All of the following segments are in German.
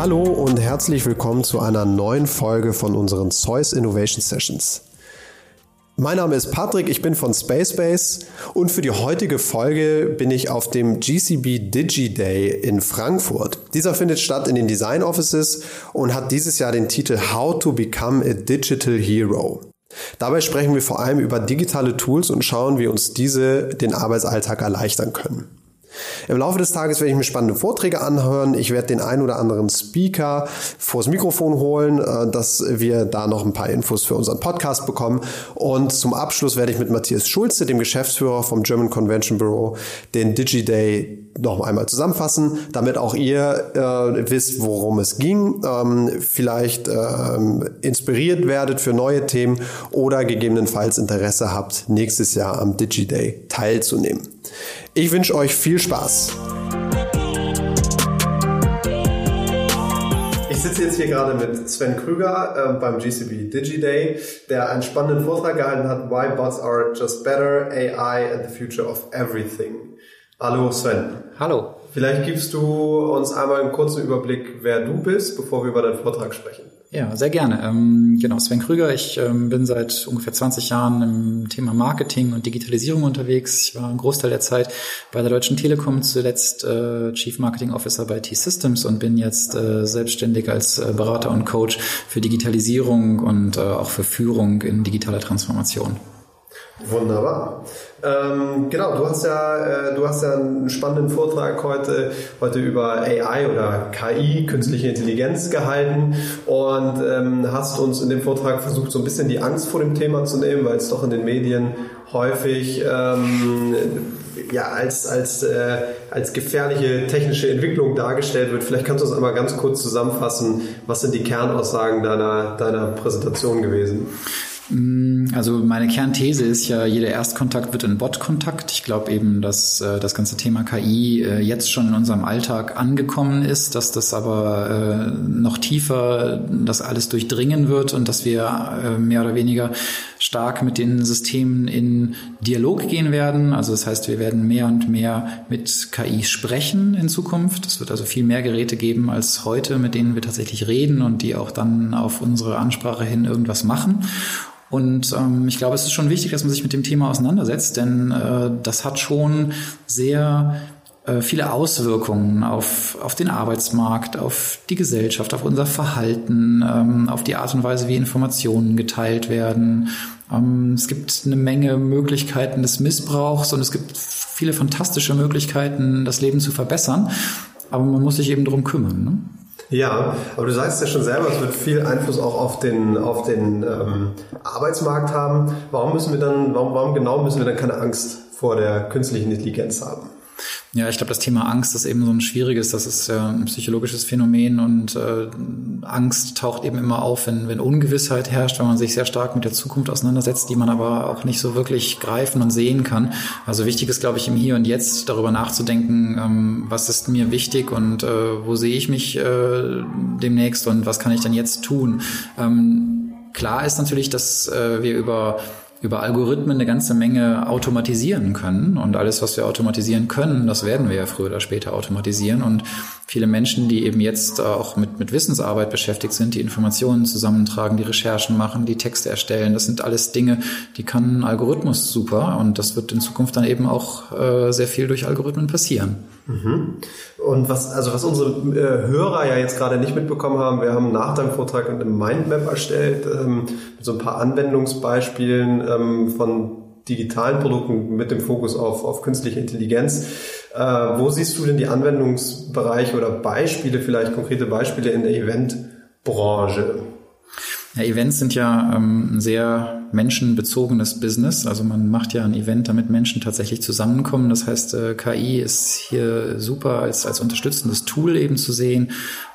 Hallo und herzlich willkommen zu einer neuen Folge von unseren Zeus Innovation Sessions. Mein Name ist Patrick, ich bin von Spacebase und für die heutige Folge bin ich auf dem GCB Digi Day in Frankfurt. Dieser findet statt in den Design Offices und hat dieses Jahr den Titel How to Become a Digital Hero. Dabei sprechen wir vor allem über digitale Tools und schauen, wie uns diese den Arbeitsalltag erleichtern können. Im Laufe des Tages werde ich mir spannende Vorträge anhören. Ich werde den ein oder anderen Speaker vors Mikrofon holen, äh, dass wir da noch ein paar Infos für unseren Podcast bekommen. Und zum Abschluss werde ich mit Matthias Schulze, dem Geschäftsführer vom German Convention Bureau, den DigiDay noch einmal zusammenfassen, damit auch ihr äh, wisst, worum es ging, ähm, vielleicht ähm, inspiriert werdet für neue Themen oder gegebenenfalls Interesse habt, nächstes Jahr am DigiDay teilzunehmen. Ich wünsche euch viel Spaß. Ich sitze jetzt hier gerade mit Sven Krüger äh, beim GCB DigiDay, der einen spannenden Vortrag gehalten hat, Why Bots Are Just Better, AI and the Future of Everything. Hallo Sven. Hallo. Vielleicht gibst du uns einmal einen kurzen Überblick, wer du bist, bevor wir über deinen Vortrag sprechen. Ja, sehr gerne. Ähm, genau, Sven Krüger. Ich ähm, bin seit ungefähr 20 Jahren im Thema Marketing und Digitalisierung unterwegs. Ich war einen Großteil der Zeit bei der Deutschen Telekom, zuletzt äh, Chief Marketing Officer bei T-Systems und bin jetzt äh, selbstständig als äh, Berater und Coach für Digitalisierung und äh, auch für Führung in digitaler Transformation. Wunderbar. Ähm, genau, du hast ja, äh, du hast ja einen spannenden Vortrag heute, heute über AI oder KI, künstliche Intelligenz gehalten und ähm, hast uns in dem Vortrag versucht, so ein bisschen die Angst vor dem Thema zu nehmen, weil es doch in den Medien häufig ähm, ja, als, als, äh, als gefährliche technische Entwicklung dargestellt wird. Vielleicht kannst du uns einmal ganz kurz zusammenfassen, was sind die Kernaussagen deiner, deiner Präsentation gewesen? Mm, also meine Kernthese ist ja, jeder Erstkontakt wird ein Bot-Kontakt. Ich glaube eben, dass äh, das ganze Thema KI äh, jetzt schon in unserem Alltag angekommen ist, dass das aber äh, noch tiefer das alles durchdringen wird und dass wir äh, mehr oder weniger stark mit den Systemen in Dialog gehen werden. Also das heißt, wir werden mehr und mehr mit KI sprechen in Zukunft. Es wird also viel mehr Geräte geben als heute, mit denen wir tatsächlich reden und die auch dann auf unsere Ansprache hin irgendwas machen. Und ähm, ich glaube, es ist schon wichtig, dass man sich mit dem Thema auseinandersetzt, denn äh, das hat schon sehr äh, viele Auswirkungen auf, auf den Arbeitsmarkt, auf die Gesellschaft, auf unser Verhalten, ähm, auf die Art und Weise, wie Informationen geteilt werden. Ähm, es gibt eine Menge Möglichkeiten des Missbrauchs und es gibt viele fantastische Möglichkeiten, das Leben zu verbessern. Aber man muss sich eben drum kümmern. Ne? Ja, aber du sagst ja schon selber, es wird viel Einfluss auch auf den, auf den ähm, Arbeitsmarkt haben. Warum müssen wir dann, warum, warum genau müssen wir dann keine Angst vor der künstlichen Intelligenz haben? Ja, ich glaube, das Thema Angst ist eben so ein schwieriges, das ist ja ein psychologisches Phänomen und äh, Angst taucht eben immer auf, wenn, wenn Ungewissheit herrscht, wenn man sich sehr stark mit der Zukunft auseinandersetzt, die man aber auch nicht so wirklich greifen und sehen kann. Also wichtig ist, glaube ich, im Hier und Jetzt darüber nachzudenken, ähm, was ist mir wichtig und äh, wo sehe ich mich äh, demnächst und was kann ich denn jetzt tun. Ähm, klar ist natürlich, dass äh, wir über über Algorithmen eine ganze Menge automatisieren können. Und alles, was wir automatisieren können, das werden wir ja früher oder später automatisieren. Und viele Menschen, die eben jetzt auch mit, mit Wissensarbeit beschäftigt sind, die Informationen zusammentragen, die Recherchen machen, die Texte erstellen, das sind alles Dinge, die kann ein Algorithmus super. Und das wird in Zukunft dann eben auch äh, sehr viel durch Algorithmen passieren. Mhm. Und was, also was unsere äh, Hörer ja jetzt gerade nicht mitbekommen haben, wir haben nach deinem Vortrag eine Mindmap erstellt, ähm, mit so ein paar Anwendungsbeispielen ähm, von digitalen Produkten mit dem Fokus auf, auf künstliche Intelligenz. Äh, wo siehst du denn die Anwendungsbereiche oder Beispiele, vielleicht konkrete Beispiele in der Eventbranche? Ja, Events sind ja ähm, ein sehr menschenbezogenes Business. Also man macht ja ein Event, damit Menschen tatsächlich zusammenkommen. Das heißt, äh, KI ist hier super als, als unterstützendes Tool eben zu sehen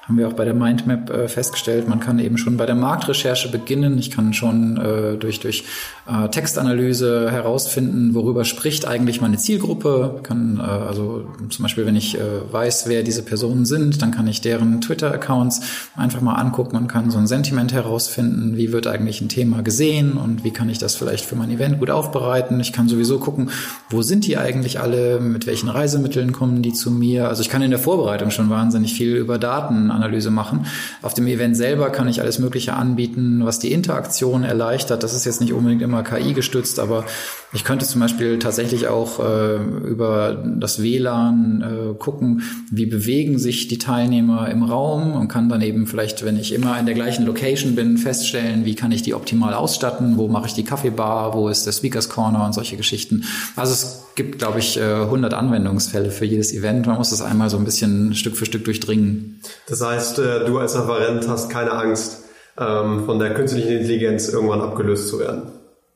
haben wir auch bei der Mindmap äh, festgestellt, man kann eben schon bei der Marktrecherche beginnen. Ich kann schon äh, durch, durch äh, Textanalyse herausfinden, worüber spricht eigentlich meine Zielgruppe. Kann, äh, also zum Beispiel, wenn ich äh, weiß, wer diese Personen sind, dann kann ich deren Twitter-Accounts einfach mal angucken und kann so ein Sentiment herausfinden, wie wird eigentlich ein Thema gesehen und wie kann ich das vielleicht für mein Event gut aufbereiten. Ich kann sowieso gucken, wo sind die eigentlich alle, mit welchen Reisemitteln kommen die zu mir. Also ich kann in der Vorbereitung schon wahnsinnig viel über Daten Datenanalyse machen. Auf dem Event selber kann ich alles Mögliche anbieten, was die Interaktion erleichtert. Das ist jetzt nicht unbedingt immer KI gestützt, aber ich könnte zum Beispiel tatsächlich auch äh, über das WLAN äh, gucken, wie bewegen sich die Teilnehmer im Raum und kann dann eben vielleicht, wenn ich immer in der gleichen Location bin, feststellen, wie kann ich die optimal ausstatten, wo mache ich die Kaffeebar, wo ist der Speakers Corner und solche Geschichten. Also es gibt, glaube ich, 100 äh, Anwendungsfälle für jedes Event. Man muss das einmal so ein bisschen Stück für Stück durchdringen. Das heißt, äh, du als Referent hast keine Angst, ähm, von der künstlichen Intelligenz irgendwann abgelöst zu werden.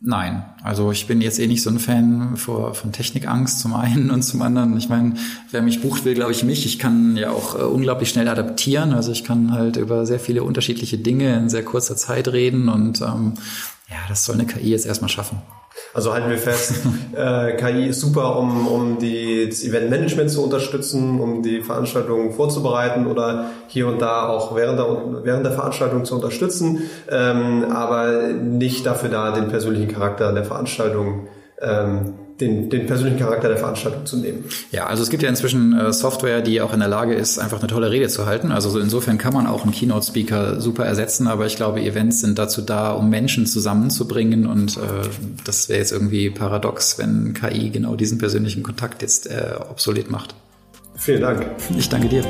Nein, also ich bin jetzt eh nicht so ein Fan vor, von Technikangst zum einen und zum anderen. Ich meine, wer mich bucht, will, glaube ich, mich. Ich kann ja auch äh, unglaublich schnell adaptieren. Also ich kann halt über sehr viele unterschiedliche Dinge in sehr kurzer Zeit reden und ähm, ja, das soll eine KI jetzt erstmal schaffen. Also halten wir fest, äh, KI ist super, um, um die, das Eventmanagement zu unterstützen, um die Veranstaltungen vorzubereiten oder hier und da auch während der, während der Veranstaltung zu unterstützen, ähm, aber nicht dafür da, den persönlichen Charakter der Veranstaltung ähm, den, den persönlichen Charakter der Veranstaltung zu nehmen. Ja, also es gibt ja inzwischen äh, Software, die auch in der Lage ist, einfach eine tolle Rede zu halten. Also so insofern kann man auch einen Keynote-Speaker super ersetzen, aber ich glaube, Events sind dazu da, um Menschen zusammenzubringen und äh, das wäre jetzt irgendwie paradox, wenn KI genau diesen persönlichen Kontakt jetzt äh, obsolet macht. Vielen Dank. Ich danke dir.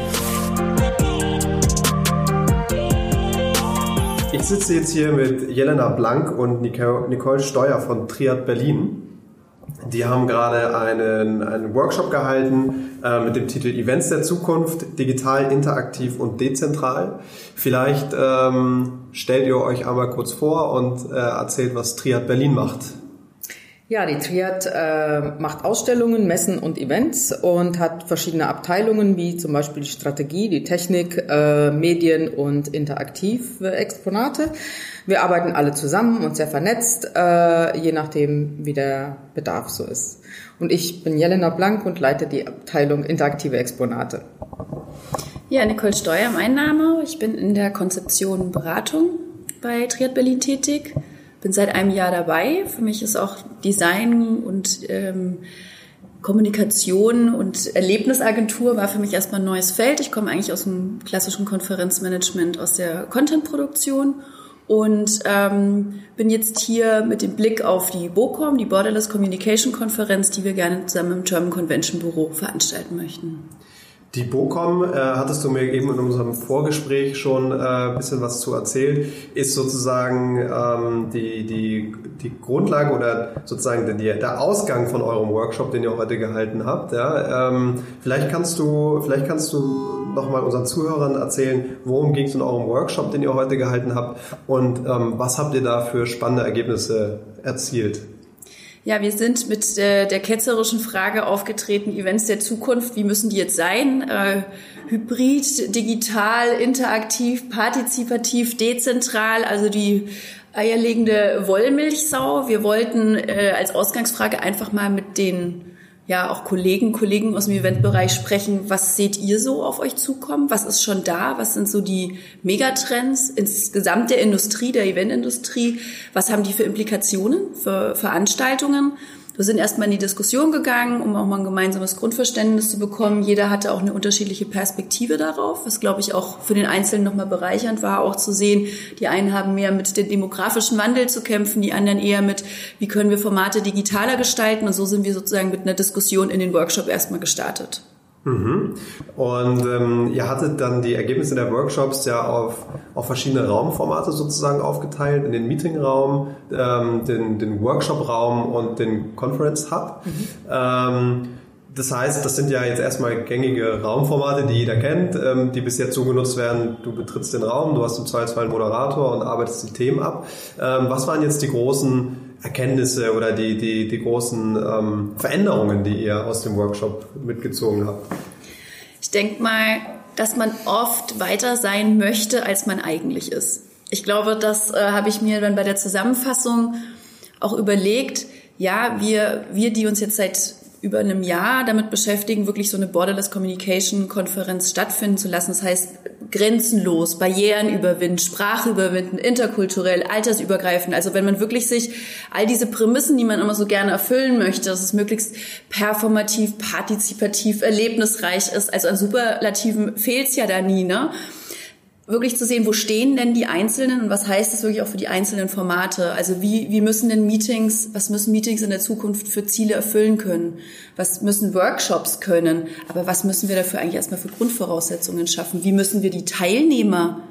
Ich sitze jetzt hier mit Jelena Blank und Nicole Steuer von Triad Berlin. Die haben gerade einen, einen Workshop gehalten äh, mit dem Titel Events der Zukunft, digital, interaktiv und dezentral. Vielleicht ähm, stellt ihr euch einmal kurz vor und äh, erzählt, was Triad Berlin macht. Ja, die Triad äh, macht Ausstellungen, Messen und Events und hat verschiedene Abteilungen, wie zum Beispiel die Strategie, die Technik, äh, Medien und interaktive Exponate. Wir arbeiten alle zusammen und sehr vernetzt, äh, je nachdem, wie der Bedarf so ist. Und ich bin Jelena Blank und leite die Abteilung interaktive Exponate. Ja, Nicole Steuer, mein Name. Ich bin in der Konzeption Beratung bei Triad Berlin tätig bin seit einem Jahr dabei. Für mich ist auch Design und ähm, Kommunikation und Erlebnisagentur war für mich erstmal ein neues Feld. Ich komme eigentlich aus dem klassischen Konferenzmanagement, aus der Contentproduktion und ähm, bin jetzt hier mit dem Blick auf die BOCOM, die Borderless Communication Konferenz, die wir gerne zusammen im German Convention Büro veranstalten möchten. Die BOCOM, äh, hattest du mir eben in unserem Vorgespräch schon äh, bisschen was zu erzählt, ist sozusagen ähm, die, die, die Grundlage oder sozusagen der, der Ausgang von eurem Workshop, den ihr heute gehalten habt. Ja? Ähm, vielleicht kannst du, vielleicht kannst du nochmal unseren Zuhörern erzählen, worum ging es in eurem Workshop, den ihr heute gehalten habt und ähm, was habt ihr da für spannende Ergebnisse erzielt? Ja, wir sind mit äh, der ketzerischen Frage aufgetreten, Events der Zukunft, wie müssen die jetzt sein? Äh, hybrid, digital, interaktiv, partizipativ, dezentral, also die eierlegende Wollmilchsau. Wir wollten äh, als Ausgangsfrage einfach mal mit den ja auch Kollegen, Kollegen aus dem Eventbereich sprechen. Was seht ihr so auf euch zukommen? Was ist schon da? Was sind so die Megatrends insgesamt der Industrie, der Eventindustrie? Was haben die für Implikationen für Veranstaltungen? Wir sind erstmal in die Diskussion gegangen, um auch mal ein gemeinsames Grundverständnis zu bekommen. Jeder hatte auch eine unterschiedliche Perspektive darauf, was glaube ich auch für den Einzelnen nochmal bereichernd war, auch zu sehen, die einen haben mehr mit dem demografischen Wandel zu kämpfen, die anderen eher mit, wie können wir Formate digitaler gestalten. Und so sind wir sozusagen mit einer Diskussion in den Workshop erstmal gestartet. Mhm. Und ähm, ihr hattet dann die Ergebnisse der Workshops ja auf, auf verschiedene Raumformate sozusagen aufgeteilt, in den Meetingraum, ähm, den, den Workshop-Raum und den Conference Hub. Mhm. Ähm, das heißt, das sind ja jetzt erstmal gängige Raumformate, die jeder kennt, ähm, die bis jetzt so genutzt werden. Du betrittst den Raum, du hast im Zweifelsfall einen Moderator und arbeitest die Themen ab. Ähm, was waren jetzt die großen Erkenntnisse oder die, die, die großen ähm, Veränderungen, die ihr aus dem Workshop mitgezogen habt? Ich denke mal, dass man oft weiter sein möchte, als man eigentlich ist. Ich glaube, das äh, habe ich mir dann bei der Zusammenfassung auch überlegt. Ja, wir, wir, die uns jetzt seit über einem Jahr damit beschäftigen, wirklich so eine Borderless Communication Konferenz stattfinden zu lassen. Das heißt, grenzenlos, Barrieren überwinden, Sprache überwinden, interkulturell, altersübergreifend. Also wenn man wirklich sich all diese Prämissen, die man immer so gerne erfüllen möchte, dass es möglichst performativ, partizipativ, erlebnisreich ist, also an Superlativen fehlt es ja da nie, ne? Wirklich zu sehen, wo stehen denn die Einzelnen und was heißt das wirklich auch für die einzelnen Formate? Also wie, wie müssen denn Meetings, was müssen Meetings in der Zukunft für Ziele erfüllen können? Was müssen Workshops können? Aber was müssen wir dafür eigentlich erstmal für Grundvoraussetzungen schaffen? Wie müssen wir die Teilnehmer,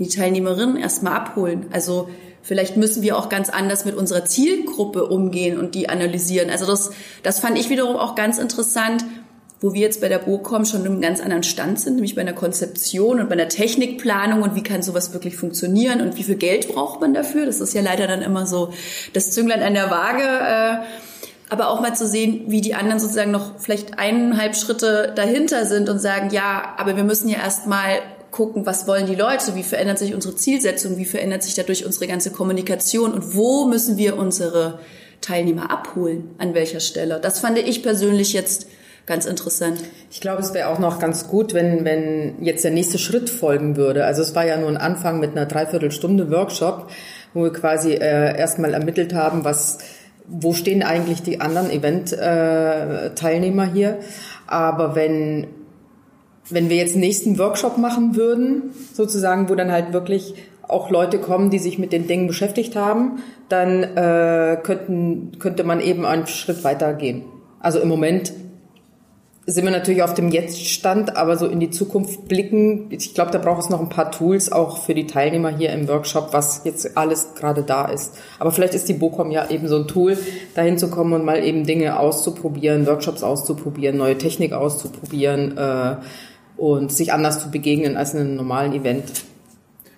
die Teilnehmerinnen erstmal abholen? Also vielleicht müssen wir auch ganz anders mit unserer Zielgruppe umgehen und die analysieren. Also das, das fand ich wiederum auch ganz interessant, wo wir jetzt bei der BOCOM schon in einem ganz anderen Stand sind, nämlich bei einer Konzeption und bei einer Technikplanung und wie kann sowas wirklich funktionieren und wie viel Geld braucht man dafür. Das ist ja leider dann immer so das Zünglein an der Waage. Äh, aber auch mal zu sehen, wie die anderen sozusagen noch vielleicht eineinhalb Schritte dahinter sind und sagen, ja, aber wir müssen ja erst mal gucken, was wollen die Leute, wie verändert sich unsere Zielsetzung, wie verändert sich dadurch unsere ganze Kommunikation und wo müssen wir unsere Teilnehmer abholen, an welcher Stelle. Das fand ich persönlich jetzt ganz interessant. Ich glaube, es wäre auch noch ganz gut, wenn, wenn jetzt der nächste Schritt folgen würde. Also es war ja nur ein Anfang mit einer Dreiviertelstunde Workshop, wo wir quasi äh, erstmal ermittelt haben, was, wo stehen eigentlich die anderen Event-Teilnehmer äh, hier. Aber wenn, wenn wir jetzt nächsten Workshop machen würden, sozusagen, wo dann halt wirklich auch Leute kommen, die sich mit den Dingen beschäftigt haben, dann äh, könnten, könnte man eben einen Schritt weitergehen. Also im Moment sind wir natürlich auf dem Jetzt-Stand, aber so in die Zukunft blicken. Ich glaube, da braucht es noch ein paar Tools auch für die Teilnehmer hier im Workshop, was jetzt alles gerade da ist. Aber vielleicht ist die BOCOM ja eben so ein Tool, dahin zu kommen und mal eben Dinge auszuprobieren, Workshops auszuprobieren, neue Technik auszuprobieren äh, und sich anders zu begegnen als in einem normalen Event.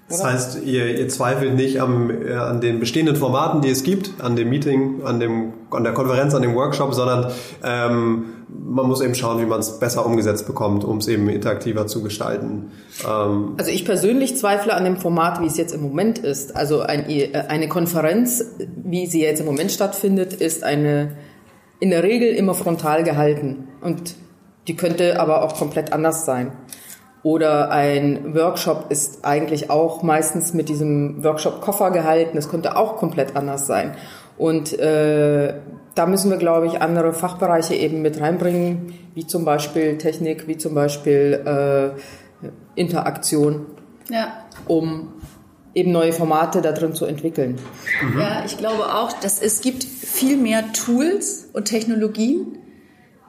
Das heißt, ihr, ihr zweifelt nicht am, äh, an den bestehenden Formaten, die es gibt, an dem Meeting, an, dem, an der Konferenz, an dem Workshop, sondern ähm, man muss eben schauen, wie man es besser umgesetzt bekommt, um es eben interaktiver zu gestalten. Ähm also ich persönlich zweifle an dem Format, wie es jetzt im Moment ist. Also ein, äh, eine Konferenz, wie sie jetzt im Moment stattfindet, ist eine in der Regel immer frontal gehalten und die könnte aber auch komplett anders sein. Oder ein Workshop ist eigentlich auch meistens mit diesem Workshop-Koffer gehalten. Das könnte auch komplett anders sein. Und äh, da müssen wir, glaube ich, andere Fachbereiche eben mit reinbringen, wie zum Beispiel Technik, wie zum Beispiel äh, Interaktion, ja. um eben neue Formate da drin zu entwickeln. Mhm. Ja, ich glaube auch, dass es gibt viel mehr Tools und Technologien,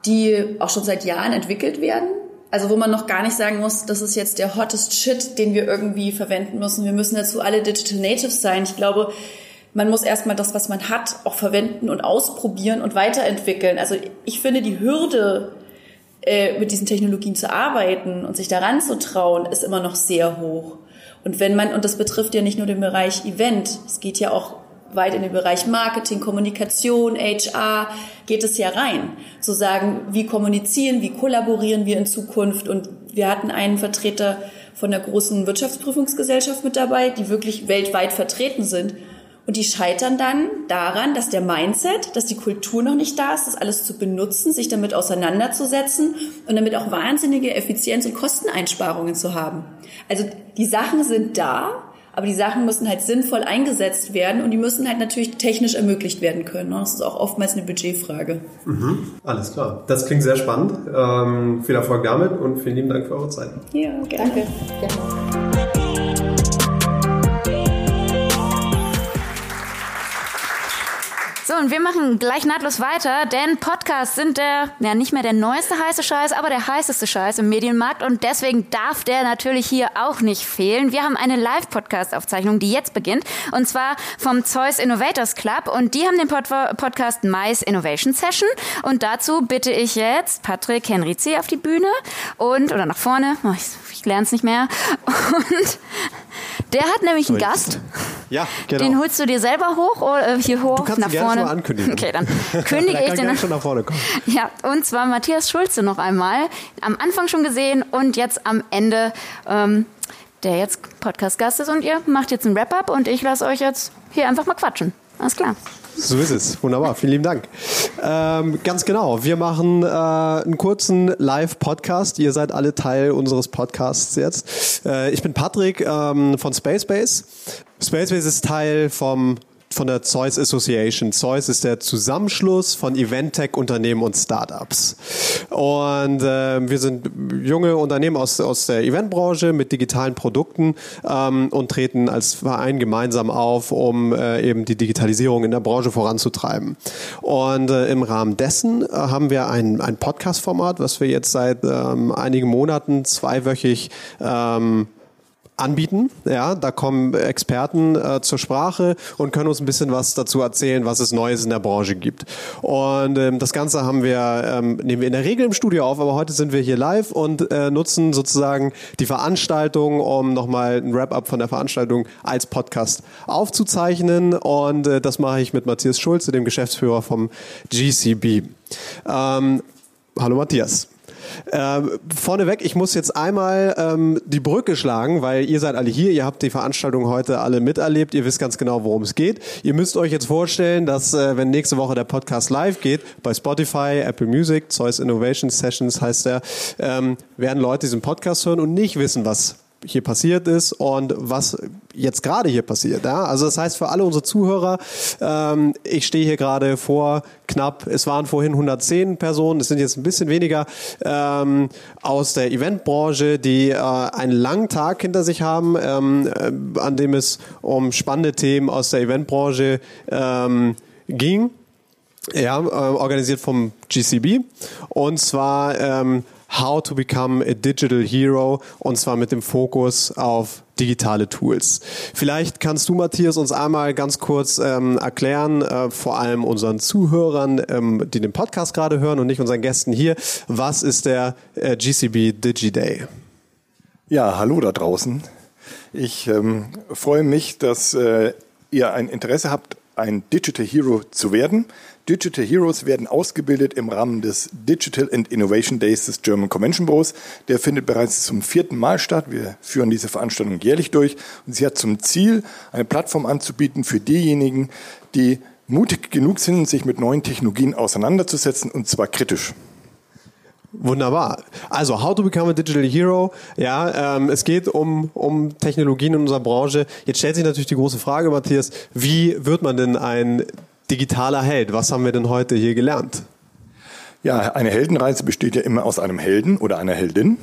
die auch schon seit Jahren entwickelt werden also wo man noch gar nicht sagen muss, das ist jetzt der hottest Shit, den wir irgendwie verwenden müssen. Wir müssen dazu alle Digital Natives sein. Ich glaube, man muss erstmal das, was man hat, auch verwenden und ausprobieren und weiterentwickeln. Also ich finde, die Hürde, äh, mit diesen Technologien zu arbeiten und sich daran zu trauen, ist immer noch sehr hoch. Und wenn man, und das betrifft ja nicht nur den Bereich Event, es geht ja auch weit in den Bereich Marketing, Kommunikation, HR geht es ja rein. Zu sagen, wie kommunizieren, wie kollaborieren wir in Zukunft. Und wir hatten einen Vertreter von der großen Wirtschaftsprüfungsgesellschaft mit dabei, die wirklich weltweit vertreten sind. Und die scheitern dann daran, dass der Mindset, dass die Kultur noch nicht da ist, das alles zu benutzen, sich damit auseinanderzusetzen und damit auch wahnsinnige Effizienz- und Kosteneinsparungen zu haben. Also die Sachen sind da, aber die Sachen müssen halt sinnvoll eingesetzt werden und die müssen halt natürlich technisch ermöglicht werden können. Das ist auch oftmals eine Budgetfrage. Mhm, alles klar. Das klingt sehr spannend. Ähm, viel Erfolg damit und vielen lieben Dank für eure Zeit. Ja, gerne. Danke. gerne. Und wir machen gleich nahtlos weiter, denn Podcasts sind der, ja nicht mehr der neueste heiße Scheiß, aber der heißeste Scheiß im Medienmarkt und deswegen darf der natürlich hier auch nicht fehlen. Wir haben eine Live-Podcast-Aufzeichnung, die jetzt beginnt und zwar vom Zeus Innovators Club und die haben den Pod Podcast Mais Innovation Session und dazu bitte ich jetzt Patrick Henrizi auf die Bühne und, oder nach vorne, oh, ich, ich lerne es nicht mehr und der hat nämlich einen Gast. Ja, genau. Den holst du dir selber hoch oder äh, hier hoch nach vorne? Schon ankündigen. Okay, dann kündige ich den schon nach vorne kommen. Ja, und zwar Matthias Schulze noch einmal. Am Anfang schon gesehen und jetzt am Ende, ähm, der jetzt Podcast-Gast ist und ihr macht jetzt ein Wrap-up und ich lasse euch jetzt hier einfach mal quatschen. Alles klar. So ist es. Wunderbar. Vielen lieben Dank. Ähm, ganz genau. Wir machen äh, einen kurzen Live-Podcast. Ihr seid alle Teil unseres Podcasts jetzt. Äh, ich bin Patrick ähm, von Spacebase. Spacebase ist Teil vom von der Zeus Association. Zeus ist der Zusammenschluss von Event-Tech-Unternehmen und Startups. Und äh, wir sind junge Unternehmen aus, aus der Eventbranche mit digitalen Produkten ähm, und treten als Verein gemeinsam auf, um äh, eben die Digitalisierung in der Branche voranzutreiben. Und äh, im Rahmen dessen äh, haben wir ein, ein Podcast-Format, was wir jetzt seit ähm, einigen Monaten zweiwöchig ähm, anbieten. Ja, da kommen Experten äh, zur Sprache und können uns ein bisschen was dazu erzählen, was es Neues in der Branche gibt. Und ähm, das Ganze haben wir ähm, nehmen wir in der Regel im Studio auf, aber heute sind wir hier live und äh, nutzen sozusagen die Veranstaltung, um nochmal ein Wrap-up von der Veranstaltung als Podcast aufzuzeichnen. Und äh, das mache ich mit Matthias Schulze, dem Geschäftsführer vom GCB. Ähm, hallo Matthias. Ähm, vorneweg, ich muss jetzt einmal ähm, die Brücke schlagen, weil ihr seid alle hier, ihr habt die Veranstaltung heute alle miterlebt, ihr wisst ganz genau, worum es geht. Ihr müsst euch jetzt vorstellen, dass äh, wenn nächste Woche der Podcast live geht, bei Spotify, Apple Music, Zeus Innovation Sessions heißt der, ähm, werden Leute diesen Podcast hören und nicht wissen, was hier passiert ist und was jetzt gerade hier passiert. Ja? Also das heißt für alle unsere Zuhörer, ähm, ich stehe hier gerade vor knapp, es waren vorhin 110 Personen, es sind jetzt ein bisschen weniger ähm, aus der Eventbranche, die äh, einen langen Tag hinter sich haben, ähm, äh, an dem es um spannende Themen aus der Eventbranche ähm, ging. Ja, äh, organisiert vom GCB. Und zwar ähm, How to Become a Digital Hero und zwar mit dem Fokus auf digitale Tools. Vielleicht kannst du, Matthias, uns einmal ganz kurz ähm, erklären, äh, vor allem unseren Zuhörern, ähm, die den Podcast gerade hören und nicht unseren Gästen hier, was ist der äh, GCB Digi Day? Ja, hallo da draußen. Ich ähm, freue mich, dass äh, ihr ein Interesse habt, ein Digital Hero zu werden. Digital Heroes werden ausgebildet im Rahmen des Digital and Innovation Days des German Convention Bureaus. Der findet bereits zum vierten Mal statt. Wir führen diese Veranstaltung jährlich durch und sie hat zum Ziel, eine Plattform anzubieten für diejenigen, die mutig genug sind, sich mit neuen Technologien auseinanderzusetzen und zwar kritisch. Wunderbar. Also, How to Become a Digital Hero. Ja, ähm, es geht um, um Technologien in unserer Branche. Jetzt stellt sich natürlich die große Frage, Matthias, wie wird man denn ein digitaler Held. Was haben wir denn heute hier gelernt? Ja, eine Heldenreise besteht ja immer aus einem Helden oder einer Heldin.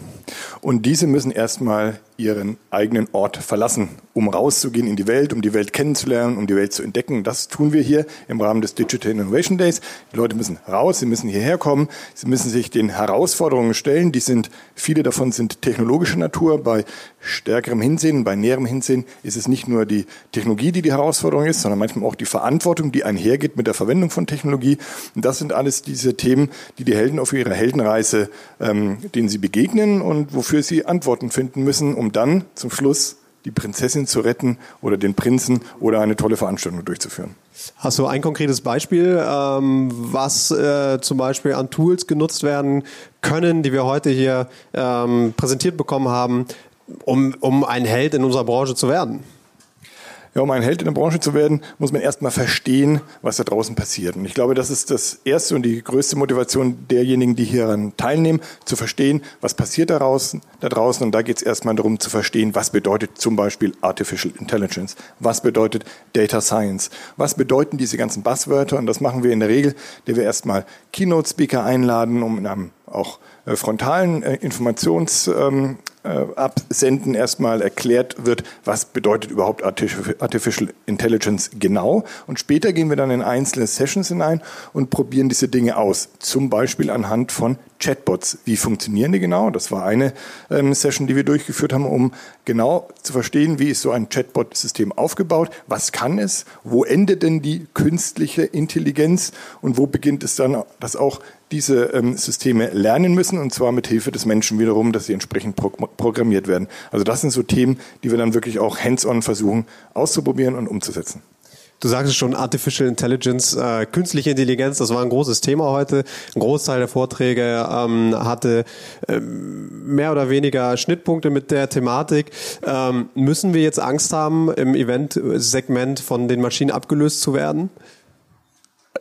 Und diese müssen erstmal ihren eigenen Ort verlassen, um rauszugehen in die Welt, um die Welt kennenzulernen, um die Welt zu entdecken. Das tun wir hier im Rahmen des Digital Innovation Days. Die Leute müssen raus, sie müssen hierher kommen, sie müssen sich den Herausforderungen stellen. Die sind, viele davon sind technologischer Natur. Bei stärkerem Hinsehen, bei näherem Hinsehen ist es nicht nur die Technologie, die die Herausforderung ist, sondern manchmal auch die Verantwortung, die einhergeht mit der Verwendung von Technologie. Und das sind alles diese Themen, die die Helden auf ihrer Heldenreise, ähm, denen sie begegnen und wofür sie Antworten finden müssen, um dann zum Schluss die Prinzessin zu retten oder den Prinzen oder eine tolle Veranstaltung durchzuführen. Hast du ein konkretes Beispiel, ähm, was äh, zum Beispiel an Tools genutzt werden können, die wir heute hier ähm, präsentiert bekommen haben, um, um ein Held in unserer Branche zu werden? Ja, um ein Held in der Branche zu werden, muss man erstmal verstehen, was da draußen passiert. Und ich glaube, das ist das erste und die größte Motivation derjenigen, die hieran teilnehmen, zu verstehen, was passiert da draußen. Da draußen. Und da geht es erstmal darum zu verstehen, was bedeutet zum Beispiel Artificial Intelligence, was bedeutet Data Science, was bedeuten diese ganzen Buzzwörter. Und das machen wir in der Regel, der wir erstmal Keynote-Speaker einladen, um in einem auch frontalen äh, Informations ähm, äh, erstmal erklärt wird, was bedeutet überhaupt Artificial Intelligence genau. Und später gehen wir dann in einzelne Sessions hinein und probieren diese Dinge aus. Zum Beispiel anhand von Chatbots. Wie funktionieren die genau? Das war eine ähm, Session, die wir durchgeführt haben, um genau zu verstehen, wie ist so ein Chatbot-System aufgebaut? Was kann es? Wo endet denn die künstliche Intelligenz? Und wo beginnt es dann, dass auch diese ähm, Systeme lernen müssen und zwar mit Hilfe des Menschen wiederum, dass sie entsprechend pro programmiert werden. Also das sind so Themen, die wir dann wirklich auch hands-on versuchen auszuprobieren und umzusetzen. Du sagst schon, Artificial Intelligence, äh, künstliche Intelligenz, das war ein großes Thema heute. Ein Großteil der Vorträge ähm, hatte ähm, mehr oder weniger Schnittpunkte mit der Thematik. Ähm, müssen wir jetzt Angst haben, im Event-Segment von den Maschinen abgelöst zu werden?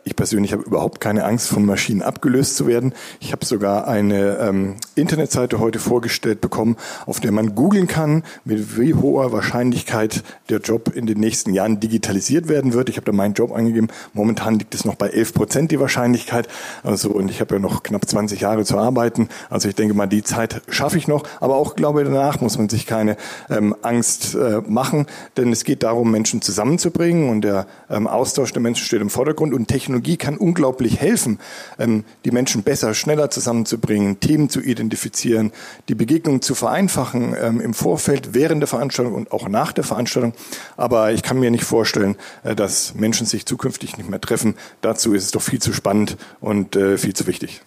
Ich persönlich habe überhaupt keine Angst, von Maschinen abgelöst zu werden. Ich habe sogar eine ähm, Internetseite heute vorgestellt bekommen, auf der man googeln kann, mit wie hoher Wahrscheinlichkeit der Job in den nächsten Jahren digitalisiert werden wird. Ich habe da meinen Job angegeben. Momentan liegt es noch bei 11 Prozent die Wahrscheinlichkeit. Also und ich habe ja noch knapp 20 Jahre zu arbeiten. Also ich denke mal, die Zeit schaffe ich noch. Aber auch glaube danach muss man sich keine ähm, Angst äh, machen, denn es geht darum, Menschen zusammenzubringen und der ähm, Austausch der Menschen steht im Vordergrund und Technologie kann unglaublich helfen, ähm, die Menschen besser, schneller zusammenzubringen, Themen zu identifizieren, die Begegnung zu vereinfachen ähm, im Vorfeld, während der Veranstaltung und auch nach der Veranstaltung. Aber ich kann mir nicht vorstellen, äh, dass Menschen sich zukünftig nicht mehr treffen. Dazu ist es doch viel zu spannend und äh, viel zu wichtig.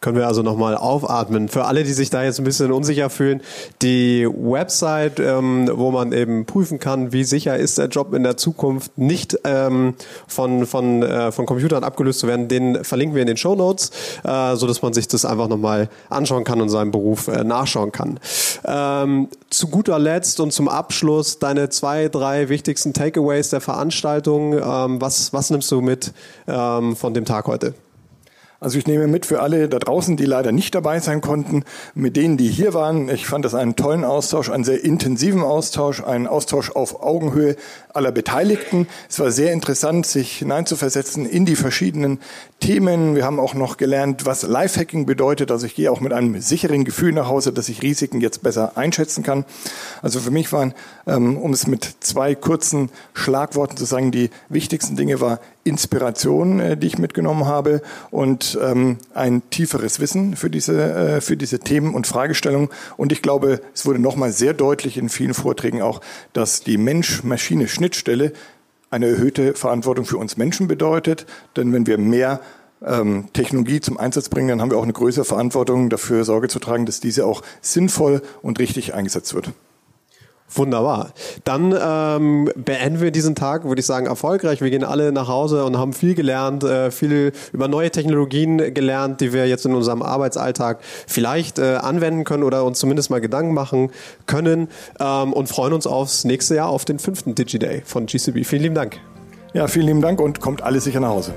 Können wir also nochmal aufatmen. Für alle, die sich da jetzt ein bisschen unsicher fühlen, die Website, ähm, wo man eben prüfen kann, wie sicher ist der Job in der Zukunft, nicht ähm, von, von, äh, von Computern abgelöst zu werden, den verlinken wir in den Show Notes, äh, so dass man sich das einfach nochmal anschauen kann und seinen Beruf äh, nachschauen kann. Ähm, zu guter Letzt und zum Abschluss deine zwei, drei wichtigsten Takeaways der Veranstaltung. Ähm, was, was nimmst du mit ähm, von dem Tag heute? Also ich nehme mit für alle da draußen, die leider nicht dabei sein konnten, mit denen, die hier waren. Ich fand das einen tollen Austausch, einen sehr intensiven Austausch, einen Austausch auf Augenhöhe aller Beteiligten. Es war sehr interessant, sich hineinzuversetzen in die verschiedenen Themen. Wir haben auch noch gelernt, was Lifehacking bedeutet. Also ich gehe auch mit einem sicheren Gefühl nach Hause, dass ich Risiken jetzt besser einschätzen kann. Also für mich waren, ähm, um es mit zwei kurzen Schlagworten zu sagen, die wichtigsten Dinge war Inspiration, äh, die ich mitgenommen habe und ähm, ein tieferes Wissen für diese, äh, für diese Themen und Fragestellungen. Und ich glaube, es wurde nochmal sehr deutlich in vielen Vorträgen auch, dass die Mensch-Maschine-Schnittstelle eine erhöhte Verantwortung für uns Menschen bedeutet. Denn wenn wir mehr ähm, Technologie zum Einsatz bringen, dann haben wir auch eine größere Verantwortung dafür Sorge zu tragen, dass diese auch sinnvoll und richtig eingesetzt wird. Wunderbar. Dann ähm, beenden wir diesen Tag, würde ich sagen, erfolgreich. Wir gehen alle nach Hause und haben viel gelernt, äh, viel über neue Technologien gelernt, die wir jetzt in unserem Arbeitsalltag vielleicht äh, anwenden können oder uns zumindest mal Gedanken machen können ähm, und freuen uns aufs nächste Jahr, auf den fünften DigiDay von GCB. Vielen lieben Dank. Ja, vielen lieben Dank und kommt alle sicher nach Hause.